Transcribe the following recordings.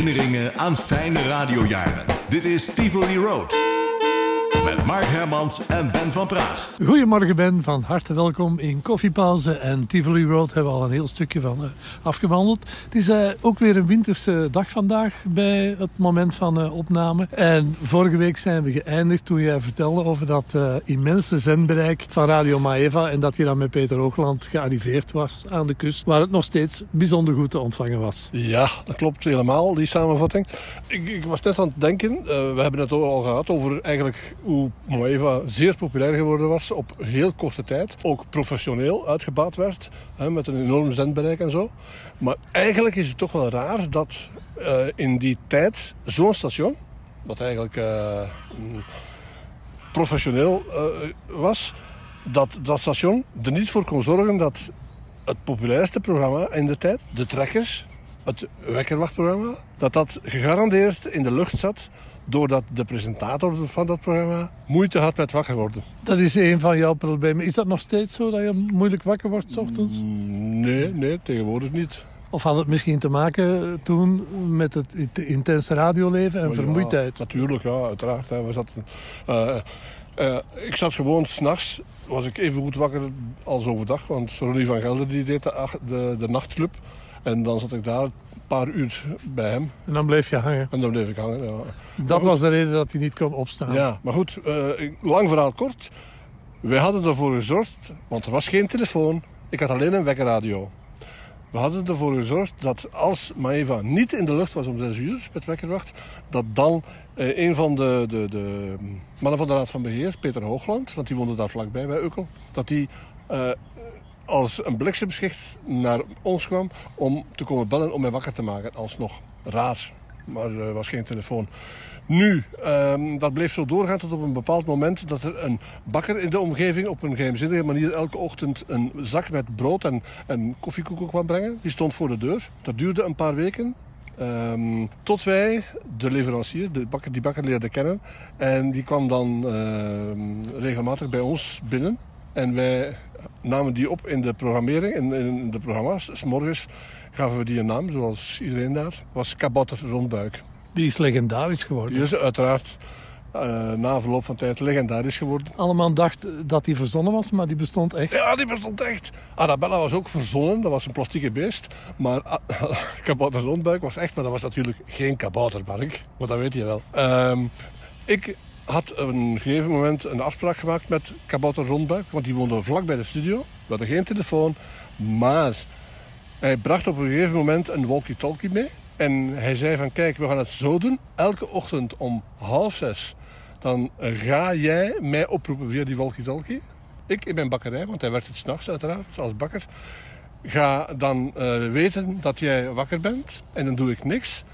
herinneringen aan fijne radiojaren. Dit is Tivoli Road. Met Mark Hermans en Ben van Praag. Goedemorgen Ben, van harte welkom in Koffiepauze en Tivoli Road hebben we al een heel stukje van uh, afgewandeld. Het is uh, ook weer een winterse dag vandaag bij het moment van uh, opname. En vorige week zijn we geëindigd toen jij vertelde over dat immense zendbereik van Radio Maeva en dat je dan met Peter Hoogland gearriveerd was aan de kust, waar het nog steeds bijzonder goed te ontvangen was. Ja, dat klopt helemaal, die samenvatting. Ik, ik was net aan het denken, we hebben het al gehad over eigenlijk hoe Moeva zeer populair geworden was op heel korte tijd. Ook professioneel uitgebaat werd, hè, met een enorm zendbereik en zo. Maar eigenlijk is het toch wel raar dat uh, in die tijd zo'n station, wat eigenlijk uh, professioneel uh, was, dat dat station er niet voor kon zorgen dat het populairste programma in de tijd, De Trekkers, het wekkerwachtprogramma, dat dat gegarandeerd in de lucht zat doordat de presentator van dat programma moeite had met wakker worden. Dat is een van jouw problemen. Is dat nog steeds zo, dat je moeilijk wakker wordt s ochtends? Mm, nee, nee, tegenwoordig niet. Of had het misschien te maken toen met het intense radioleven en maar vermoeidheid? Natuurlijk, ja, uiteraard. Hè. We zaten, uh, uh, ik zat gewoon s'nachts, was ik even goed wakker als overdag. Want Ronnie van Gelder die deed de, de, de nachtclub. En dan zat ik daar een paar uur bij hem. En dan bleef je hangen? En dan bleef ik hangen, ja. Dat was de reden dat hij niet kon opstaan? Ja, maar goed, uh, lang verhaal kort. Wij hadden ervoor gezorgd, want er was geen telefoon. Ik had alleen een wekkerradio. We hadden ervoor gezorgd dat als Maeva niet in de lucht was om 6 uur met wekkerwacht, dat dan eh, een van de, de, de, mannen van de Raad van Beheer, Peter Hoogland, want die woonde daar vlakbij bij Ukkel, dat die uh, als een bliksemschicht naar ons kwam om te komen bellen om mij wakker te maken. Alsnog raar, maar er was geen telefoon. Nu, um, dat bleef zo doorgaan tot op een bepaald moment dat er een bakker in de omgeving op een geheimzinnige manier elke ochtend een zak met brood en, en koffiekoeken kwam brengen. Die stond voor de deur. Dat duurde een paar weken. Um, tot wij de leverancier, de bakker, die bakker leerden kennen. En die kwam dan uh, regelmatig bij ons binnen. En wij namen die op in de programmering, in, in de programma's. S morgens gaven we die een naam, zoals iedereen daar. was Kabouter Rondbuik. Die is legendarisch geworden. Die is uiteraard uh, na verloop van tijd legendarisch geworden. Allemaal dacht dat die verzonnen was, maar die bestond echt. Ja, die bestond echt. Arabella was ook verzonnen, dat was een plastieke beest. Maar uh, Kabouter Rondbuik was echt, maar dat was natuurlijk geen kabouterbark. Maar dat weet je wel. Uh, ik had op een gegeven moment een afspraak gemaakt met Kabouter Rondbuik. Want die woonde vlak bij de studio. We hadden geen telefoon. Maar hij bracht op een gegeven moment een walkie-talkie mee. En hij zei van kijk, we gaan het zo doen. Elke ochtend om half zes. Dan ga jij mij oproepen via die walkie-talkie. Ik in mijn bakkerij, want hij werkt het s'nachts uiteraard, als bakker. Ga dan uh, weten dat jij wakker bent. En dan doe ik niks.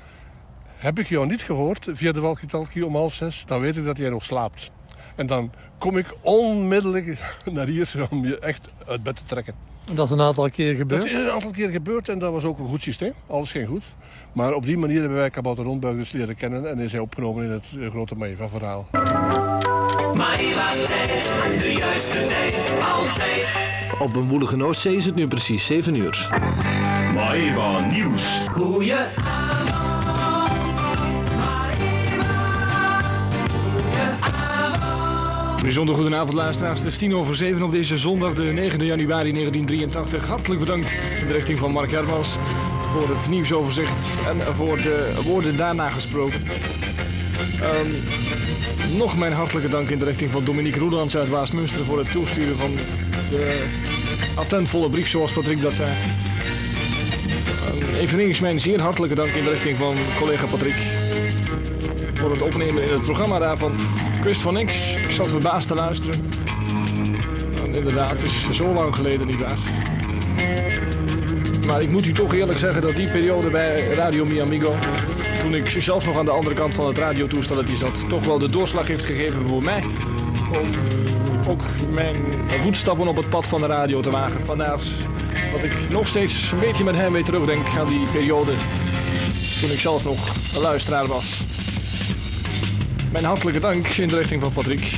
Heb ik jou niet gehoord via de walkie-talkie om half zes, dan weet ik dat jij nog slaapt. En dan kom ik onmiddellijk naar hier om je echt uit bed te trekken. Dat is een aantal keer gebeurd? Dat is een aantal keer gebeurd en dat was ook een goed systeem. Alles ging goed. Maar op die manier hebben wij Kabouter Rondbuik dus leren kennen en is hij opgenomen in het grote Maeva-verhaal. Maeva-tijd, de juiste tijd, altijd. Op een woelige Noordzee is het nu precies 7 uur. Maeva Nieuws. Goeie Bijzonder goedenavond luisteraars. Het is tien over zeven op deze zondag de 9 januari 1983. Hartelijk bedankt in de richting van Mark Hermans voor het nieuwsoverzicht en voor de woorden daarna gesproken. Um, nog mijn hartelijke dank in de richting van Dominique Roelands uit Waasmunster voor het toesturen van de attentvolle brief zoals Patrick dat zei. Um, eveneens mijn zeer hartelijke dank in de richting van collega Patrick voor het opnemen in het programma daarvan. Ik wist van niks. Ik zat verbaasd te luisteren. En inderdaad, het is zo lang geleden niet waar. Maar ik moet u toch eerlijk zeggen dat die periode bij Radio Mi Amigo, toen ik zelf nog aan de andere kant van het radiotoestel zat, toch wel de doorslag heeft gegeven voor mij. Om ook mijn voetstappen op het pad van de radio te wagen. Vandaar dat ik nog steeds een beetje met hem weer terugdenk aan die periode toen ik zelf nog een luisteraar was. Mijn hartelijke dank in de richting van Patrick.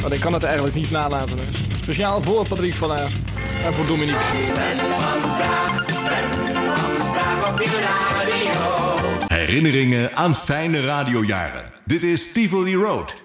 Want ik kan het eigenlijk niet nalaten. Speciaal voor Patrick van en voor Dominique. Herinneringen aan fijne radiojaren. Dit is Tivoli Road.